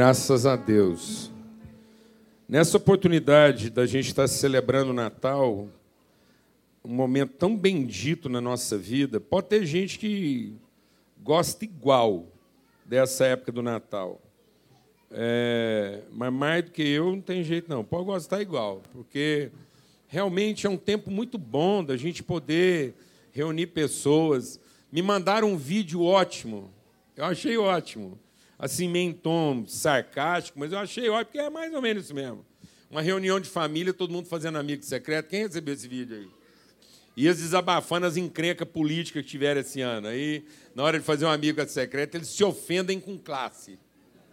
Graças a Deus. Nessa oportunidade da gente estar celebrando o Natal, um momento tão bendito na nossa vida, pode ter gente que gosta igual dessa época do Natal. É, mas mais do que eu, não tem jeito não. Pode gostar igual, porque realmente é um tempo muito bom da gente poder reunir pessoas. Me mandaram um vídeo ótimo. Eu achei ótimo assim, meio em tom sarcástico, mas eu achei ótimo, porque é mais ou menos isso mesmo. Uma reunião de família, todo mundo fazendo amigo secreto. Quem recebeu esse vídeo aí? E eles desabafando as encrencas políticas que tiveram esse ano. Aí, na hora de fazer um amigo secreto, eles se ofendem com classe.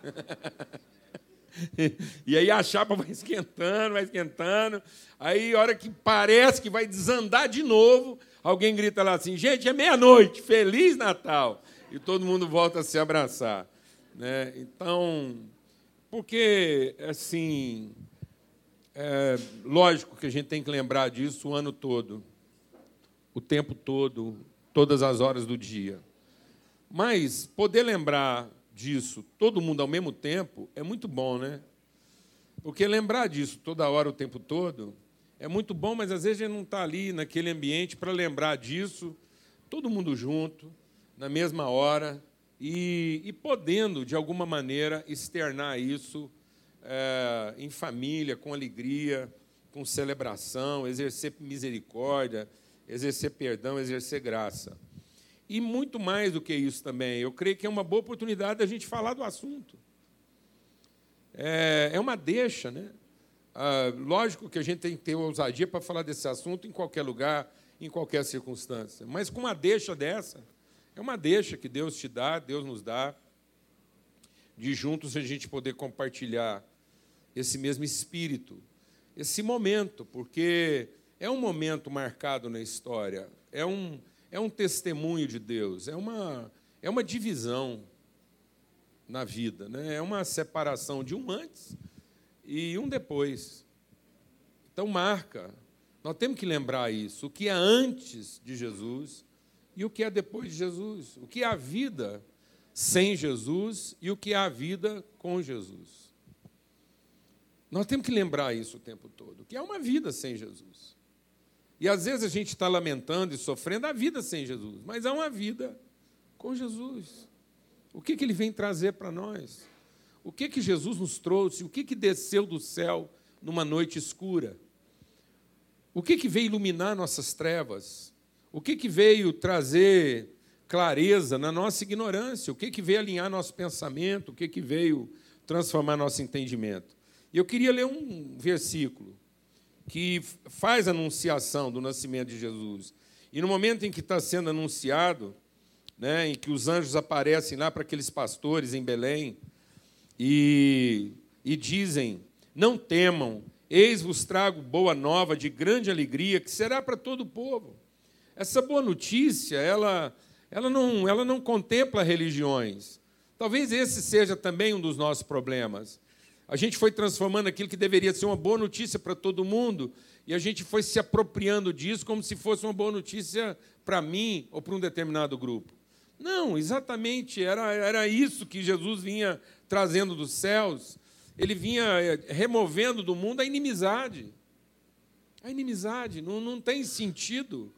e aí a chapa vai esquentando, vai esquentando. Aí, a hora que parece que vai desandar de novo, alguém grita lá assim: gente, é meia-noite, Feliz Natal! E todo mundo volta a se abraçar. Né? Então, porque, assim, é lógico que a gente tem que lembrar disso o ano todo, o tempo todo, todas as horas do dia. Mas poder lembrar disso todo mundo ao mesmo tempo é muito bom, né? Porque lembrar disso toda hora, o tempo todo, é muito bom, mas às vezes a gente não está ali naquele ambiente para lembrar disso, todo mundo junto, na mesma hora, e, e podendo, de alguma maneira, externar isso é, em família, com alegria, com celebração, exercer misericórdia, exercer perdão, exercer graça. E muito mais do que isso também, eu creio que é uma boa oportunidade da gente falar do assunto. É, é uma deixa, né? Ah, lógico que a gente tem que ter ousadia para falar desse assunto em qualquer lugar, em qualquer circunstância, mas com uma deixa dessa, é uma deixa que Deus te dá, Deus nos dá, de juntos a gente poder compartilhar esse mesmo espírito, esse momento, porque é um momento marcado na história, é um, é um testemunho de Deus, é uma, é uma divisão na vida, né? é uma separação de um antes e um depois. Então, marca. Nós temos que lembrar isso. O que é antes de Jesus e o que é depois de Jesus, o que é a vida sem Jesus e o que é a vida com Jesus. Nós temos que lembrar isso o tempo todo, que é uma vida sem Jesus. E às vezes a gente está lamentando e sofrendo a vida sem Jesus, mas é uma vida com Jesus. O que, que ele vem trazer para nós? O que, que Jesus nos trouxe? O que, que desceu do céu numa noite escura? O que, que veio iluminar nossas trevas? O que, que veio trazer clareza na nossa ignorância? O que, que veio alinhar nosso pensamento? O que, que veio transformar nosso entendimento? E eu queria ler um versículo que faz anunciação do nascimento de Jesus. E no momento em que está sendo anunciado, né, em que os anjos aparecem lá para aqueles pastores em Belém e, e dizem: Não temam, eis vos trago boa nova de grande alegria, que será para todo o povo. Essa boa notícia, ela, ela, não, ela não contempla religiões. Talvez esse seja também um dos nossos problemas. A gente foi transformando aquilo que deveria ser uma boa notícia para todo mundo e a gente foi se apropriando disso como se fosse uma boa notícia para mim ou para um determinado grupo. Não, exatamente, era, era isso que Jesus vinha trazendo dos céus. Ele vinha eh, removendo do mundo a inimizade. A inimizade não, não tem sentido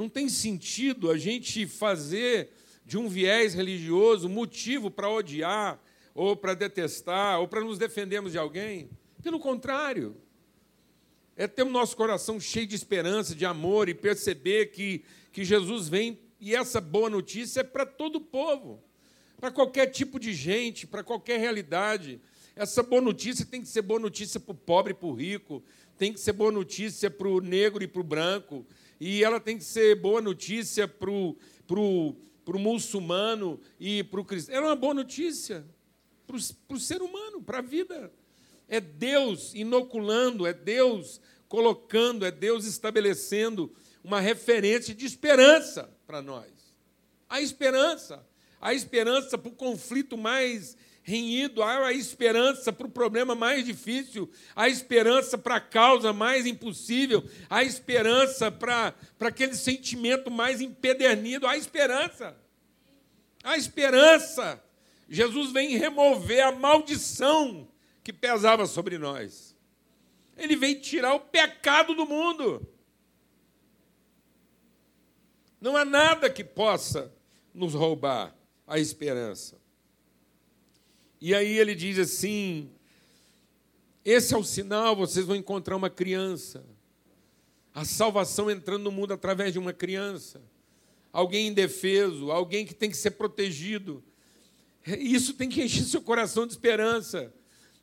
não tem sentido a gente fazer de um viés religioso motivo para odiar, ou para detestar, ou para nos defendermos de alguém. Pelo contrário, é ter o nosso coração cheio de esperança, de amor e perceber que, que Jesus vem e essa boa notícia é para todo o povo, para qualquer tipo de gente, para qualquer realidade. Essa boa notícia tem que ser boa notícia para o pobre e para o rico, tem que ser boa notícia para o negro e para o branco, e ela tem que ser boa notícia para o pro, pro muçulmano e para o cristão. Ela é uma boa notícia para o ser humano, para a vida. É Deus inoculando, é Deus colocando, é Deus estabelecendo uma referência de esperança para nós. A esperança, a esperança para o conflito mais renhido, há a esperança para o problema mais difícil, a esperança para a causa mais impossível, a esperança para, para aquele sentimento mais empedernido, a esperança. A esperança. Jesus vem remover a maldição que pesava sobre nós. Ele veio tirar o pecado do mundo. Não há nada que possa nos roubar a esperança. E aí ele diz assim: esse é o sinal, vocês vão encontrar uma criança. A salvação entrando no mundo através de uma criança. Alguém indefeso, alguém que tem que ser protegido. Isso tem que encher seu coração de esperança.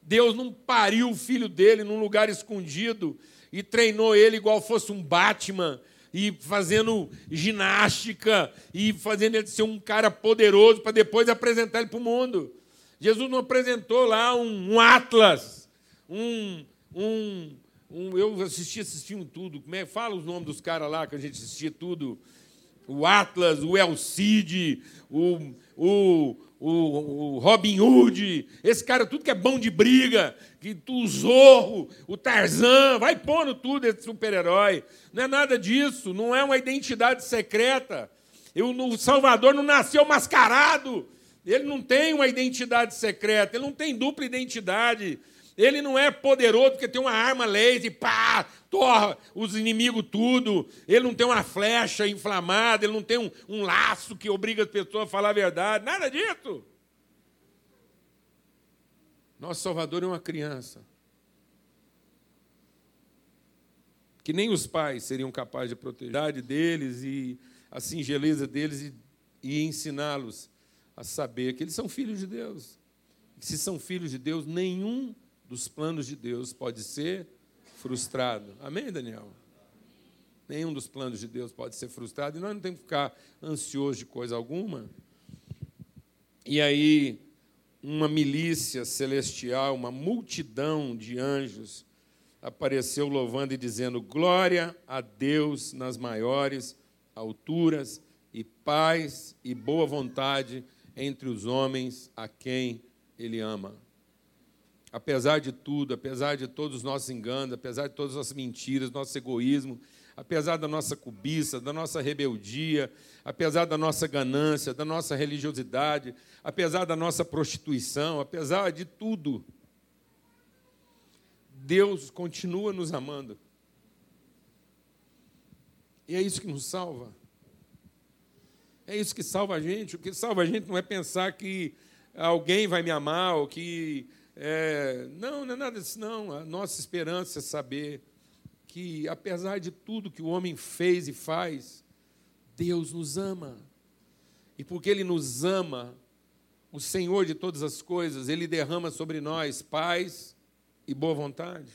Deus não pariu o filho dele num lugar escondido e treinou ele igual fosse um Batman e fazendo ginástica e fazendo ele ser um cara poderoso para depois apresentar ele para o mundo. Jesus não apresentou lá um, um Atlas, um, um, um, Eu assisti esse filme tudo. Como é, fala os nomes dos caras lá que a gente assistia tudo. O Atlas, o El Cid, o, o, o, o, Robin Hood, esse cara tudo que é bom de briga, que o Zorro, o Tarzan, vai pondo tudo esse super-herói. Não é nada disso, não é uma identidade secreta. Eu, o Salvador não nasceu mascarado. Ele não tem uma identidade secreta, ele não tem dupla identidade. Ele não é poderoso porque tem uma arma laser pá, torra os inimigos tudo. Ele não tem uma flecha inflamada, ele não tem um, um laço que obriga as pessoas a falar a verdade. Nada disso. Nosso Salvador é uma criança. Que nem os pais seriam capazes de proteger a deles e a singeleza deles e, e ensiná-los a saber que eles são filhos de Deus. E se são filhos de Deus, nenhum dos planos de Deus pode ser frustrado. Amém, Daniel? Nenhum dos planos de Deus pode ser frustrado e nós não temos que ficar ansiosos de coisa alguma. E aí, uma milícia celestial, uma multidão de anjos apareceu louvando e dizendo: Glória a Deus nas maiores alturas e paz e boa vontade entre os homens a quem ele ama. Apesar de tudo, apesar de todos os nossos enganos, apesar de todas as nossas mentiras, nosso egoísmo, apesar da nossa cobiça, da nossa rebeldia, apesar da nossa ganância, da nossa religiosidade, apesar da nossa prostituição, apesar de tudo, Deus continua nos amando. E é isso que nos salva. É isso que salva a gente. O que salva a gente não é pensar que alguém vai me amar, ou que. É... Não, não é nada disso, não. A nossa esperança é saber que, apesar de tudo que o homem fez e faz, Deus nos ama. E porque Ele nos ama, o Senhor de todas as coisas, Ele derrama sobre nós paz e boa vontade.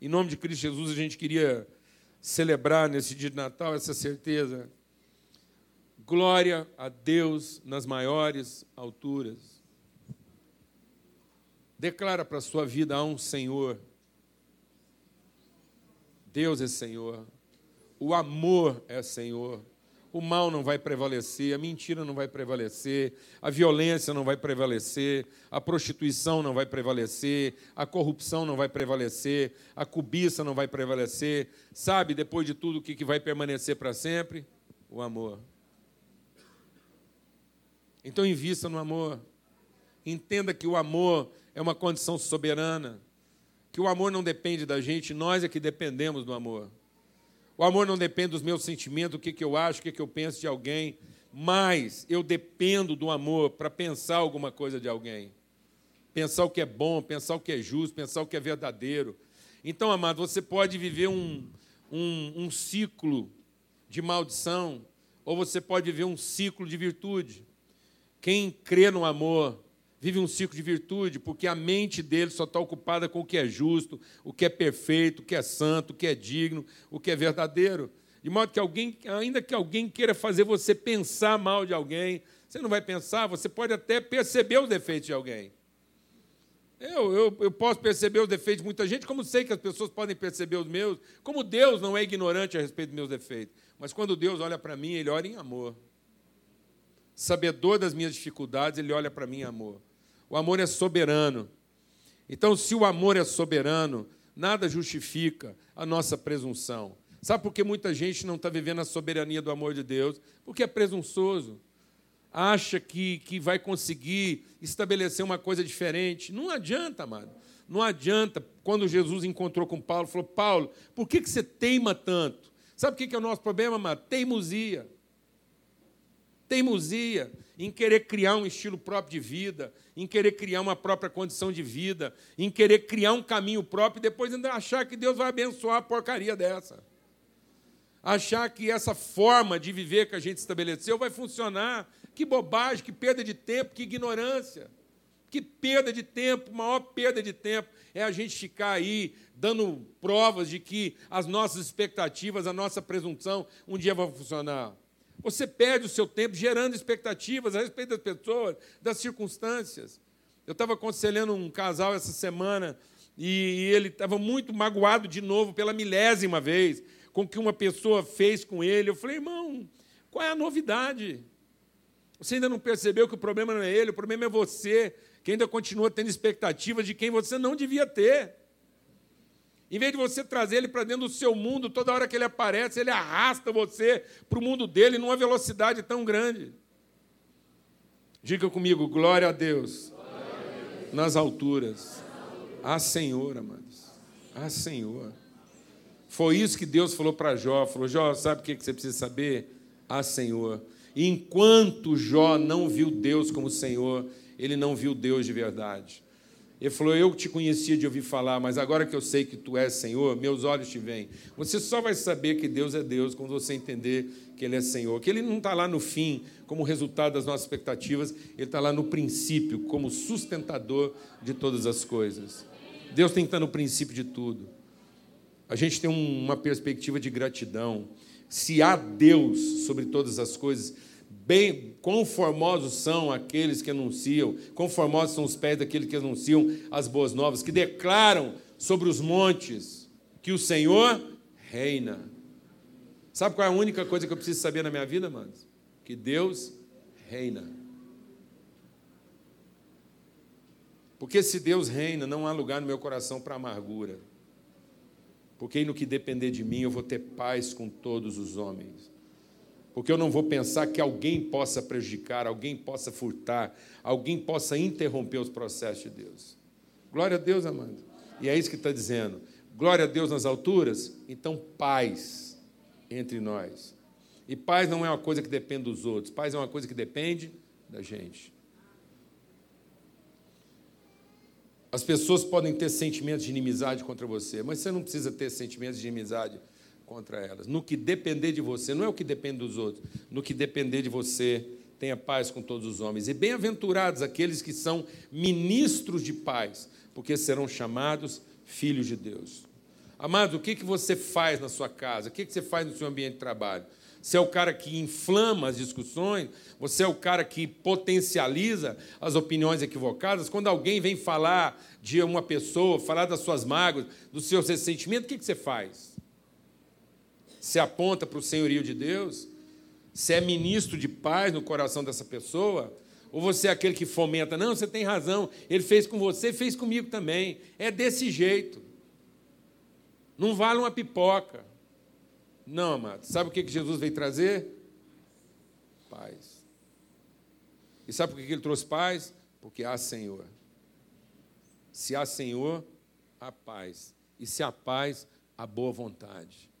Em nome de Cristo Jesus, a gente queria celebrar nesse dia de Natal essa certeza Glória a Deus nas maiores alturas. Declara para a sua vida: há um Senhor. Deus é Senhor. O amor é Senhor. O mal não vai prevalecer, a mentira não vai prevalecer, a violência não vai prevalecer, a prostituição não vai prevalecer, a corrupção não vai prevalecer, a cobiça não vai prevalecer. Sabe, depois de tudo, o que vai permanecer para sempre? O amor. Então invista no amor. Entenda que o amor é uma condição soberana, que o amor não depende da gente, nós é que dependemos do amor. O amor não depende dos meus sentimentos, do que, que eu acho, o que, que eu penso de alguém, mas eu dependo do amor para pensar alguma coisa de alguém. Pensar o que é bom, pensar o que é justo, pensar o que é verdadeiro. Então, amado, você pode viver um, um, um ciclo de maldição, ou você pode viver um ciclo de virtude. Quem crê no amor vive um ciclo de virtude, porque a mente dele só está ocupada com o que é justo, o que é perfeito, o que é santo, o que é digno, o que é verdadeiro. De modo que alguém, ainda que alguém queira fazer você pensar mal de alguém, você não vai pensar, você pode até perceber os defeitos de alguém. Eu, eu, eu posso perceber os defeitos de muita gente, como sei que as pessoas podem perceber os meus, como Deus não é ignorante a respeito dos meus defeitos. Mas quando Deus olha para mim, Ele olha em amor sabedor das minhas dificuldades, ele olha para mim amor. O amor é soberano. Então, se o amor é soberano, nada justifica a nossa presunção. Sabe por que muita gente não está vivendo a soberania do amor de Deus? Porque é presunçoso. acha que, que vai conseguir estabelecer uma coisa diferente. Não adianta, amado. Não adianta. Quando Jesus encontrou com Paulo, falou: Paulo, por que, que você teima tanto? Sabe o que, que é o nosso problema, amado? Teimosia. Teimosia em querer criar um estilo próprio de vida, em querer criar uma própria condição de vida, em querer criar um caminho próprio e depois ainda achar que Deus vai abençoar a porcaria dessa. Achar que essa forma de viver que a gente estabeleceu vai funcionar. Que bobagem, que perda de tempo, que ignorância. Que perda de tempo, maior perda de tempo é a gente ficar aí dando provas de que as nossas expectativas, a nossa presunção um dia vão funcionar. Você perde o seu tempo gerando expectativas a respeito das pessoas, das circunstâncias. Eu estava aconselhando um casal essa semana e ele estava muito magoado de novo pela milésima vez com o que uma pessoa fez com ele. Eu falei, irmão, qual é a novidade? Você ainda não percebeu que o problema não é ele, o problema é você, que ainda continua tendo expectativas de quem você não devia ter. Em vez de você trazer ele para dentro do seu mundo, toda hora que ele aparece, ele arrasta você para o mundo dele numa velocidade tão grande. Diga comigo, glória a Deus. Glória a Deus. Nas alturas. A Senhor, amados. A Senhor. Foi isso que Deus falou para Jó. Falou, Jó, sabe o que você precisa saber? A Senhor. E enquanto Jó não viu Deus como Senhor, ele não viu Deus de verdade. Ele falou: Eu te conhecia de ouvir falar, mas agora que eu sei que tu és Senhor, meus olhos te veem. Você só vai saber que Deus é Deus quando você entender que Ele é Senhor. Que Ele não está lá no fim, como resultado das nossas expectativas, Ele está lá no princípio, como sustentador de todas as coisas. Deus tem que estar no princípio de tudo. A gente tem uma perspectiva de gratidão. Se há Deus sobre todas as coisas, Bem, quão formosos são aqueles que anunciam, quão formosos são os pés daqueles que anunciam as boas novas, que declaram sobre os montes que o Senhor reina. Sabe qual é a única coisa que eu preciso saber na minha vida, manos? Que Deus reina. Porque se Deus reina, não há lugar no meu coração para amargura. Porque no que depender de mim, eu vou ter paz com todos os homens porque eu não vou pensar que alguém possa prejudicar, alguém possa furtar, alguém possa interromper os processos de Deus. Glória a Deus, amado. E é isso que está dizendo. Glória a Deus nas alturas, então paz entre nós. E paz não é uma coisa que depende dos outros, paz é uma coisa que depende da gente. As pessoas podem ter sentimentos de inimizade contra você, mas você não precisa ter sentimentos de inimizade contra elas. No que depender de você, não é o que depende dos outros, no que depender de você, tenha paz com todos os homens. E bem-aventurados aqueles que são ministros de paz, porque serão chamados filhos de Deus. Amado, o que, que você faz na sua casa? O que, que você faz no seu ambiente de trabalho? Você é o cara que inflama as discussões? Você é o cara que potencializa as opiniões equivocadas? Quando alguém vem falar de uma pessoa, falar das suas mágoas, dos seus ressentimentos, o que, que você faz? Se aponta para o senhorio de Deus, se é ministro de paz no coração dessa pessoa, ou você é aquele que fomenta, não, você tem razão, ele fez com você, fez comigo também. É desse jeito. Não vale uma pipoca. Não, amado. Sabe o que Jesus veio trazer? Paz. E sabe por que ele trouxe paz? Porque há Senhor. Se há Senhor, há paz. E se há paz, há boa vontade.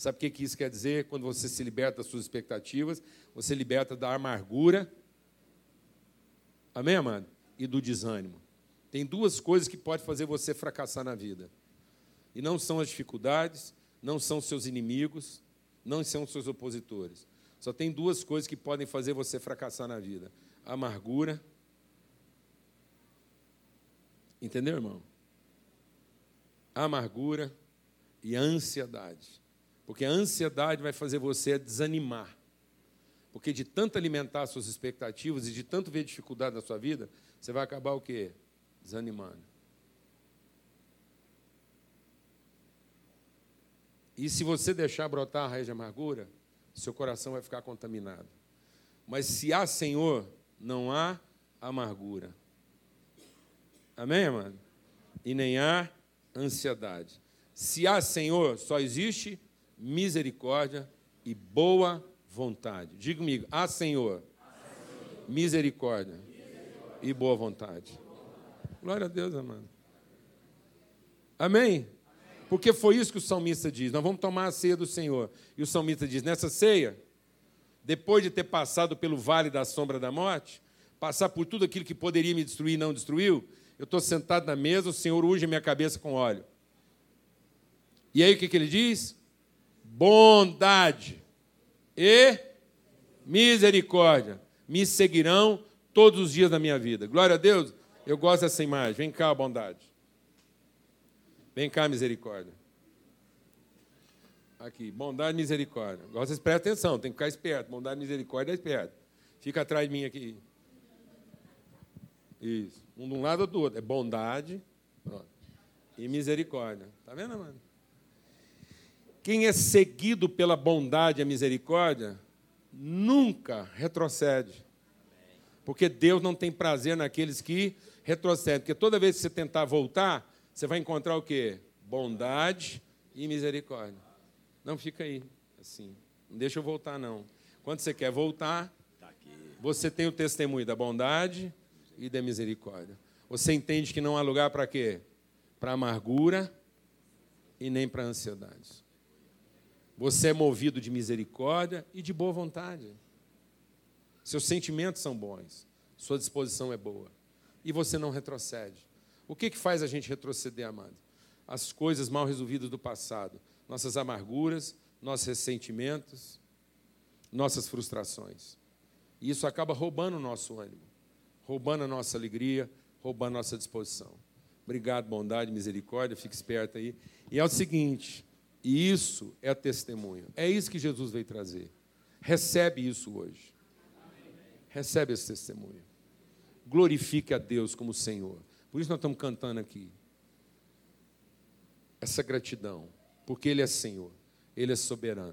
Sabe o que isso quer dizer? Quando você se liberta das suas expectativas, você liberta da amargura. Amém, amado? E do desânimo. Tem duas coisas que podem fazer você fracassar na vida. E não são as dificuldades, não são seus inimigos, não são seus opositores. Só tem duas coisas que podem fazer você fracassar na vida: a amargura. Entendeu, irmão? A amargura e a ansiedade. Porque a ansiedade vai fazer você desanimar. Porque de tanto alimentar suas expectativas e de tanto ver dificuldade na sua vida, você vai acabar o quê? Desanimando. E se você deixar brotar a raiz de amargura, seu coração vai ficar contaminado. Mas se há Senhor, não há amargura. Amém, mano? E nem há ansiedade. Se há Senhor, só existe misericórdia e boa vontade. Diga comigo, ah Senhor, misericórdia e boa vontade. Glória a Deus, amado. Amém? Porque foi isso que o salmista diz. Nós vamos tomar a ceia do Senhor. E o salmista diz: nessa ceia, depois de ter passado pelo vale da sombra da morte, passar por tudo aquilo que poderia me destruir e não destruiu, eu estou sentado na mesa, o Senhor unge minha cabeça com óleo. E aí o que, que ele diz? Bondade e misericórdia me seguirão todos os dias da minha vida. Glória a Deus. Eu gosto dessa imagem. Vem cá, bondade. Vem cá, misericórdia. Aqui, bondade e misericórdia. Agora vocês prestem atenção, tem que ficar esperto. Bondade e misericórdia é esperto. Fica atrás de mim aqui. Isso. Um de um lado ou do outro. É bondade pronto. e misericórdia. Está vendo, mano? Quem é seguido pela bondade e a misericórdia nunca retrocede. Porque Deus não tem prazer naqueles que retrocedem. Porque toda vez que você tentar voltar, você vai encontrar o quê? Bondade e misericórdia. Não fica aí, assim. Não deixa eu voltar, não. Quando você quer voltar, tá você tem o testemunho da bondade e da misericórdia. Você entende que não há lugar para quê? Para amargura e nem para ansiedade. Você é movido de misericórdia e de boa vontade. Seus sentimentos são bons, sua disposição é boa. E você não retrocede. O que, que faz a gente retroceder, amado? As coisas mal resolvidas do passado, nossas amarguras, nossos ressentimentos, nossas frustrações. E isso acaba roubando o nosso ânimo, roubando a nossa alegria, roubando a nossa disposição. Obrigado, bondade, misericórdia, fique esperto aí. E é o seguinte: e isso é testemunho. É isso que Jesus veio trazer. Recebe isso hoje. Recebe esse testemunho. Glorifique a Deus como Senhor. Por isso nós estamos cantando aqui. Essa gratidão. Porque Ele é Senhor. Ele é soberano.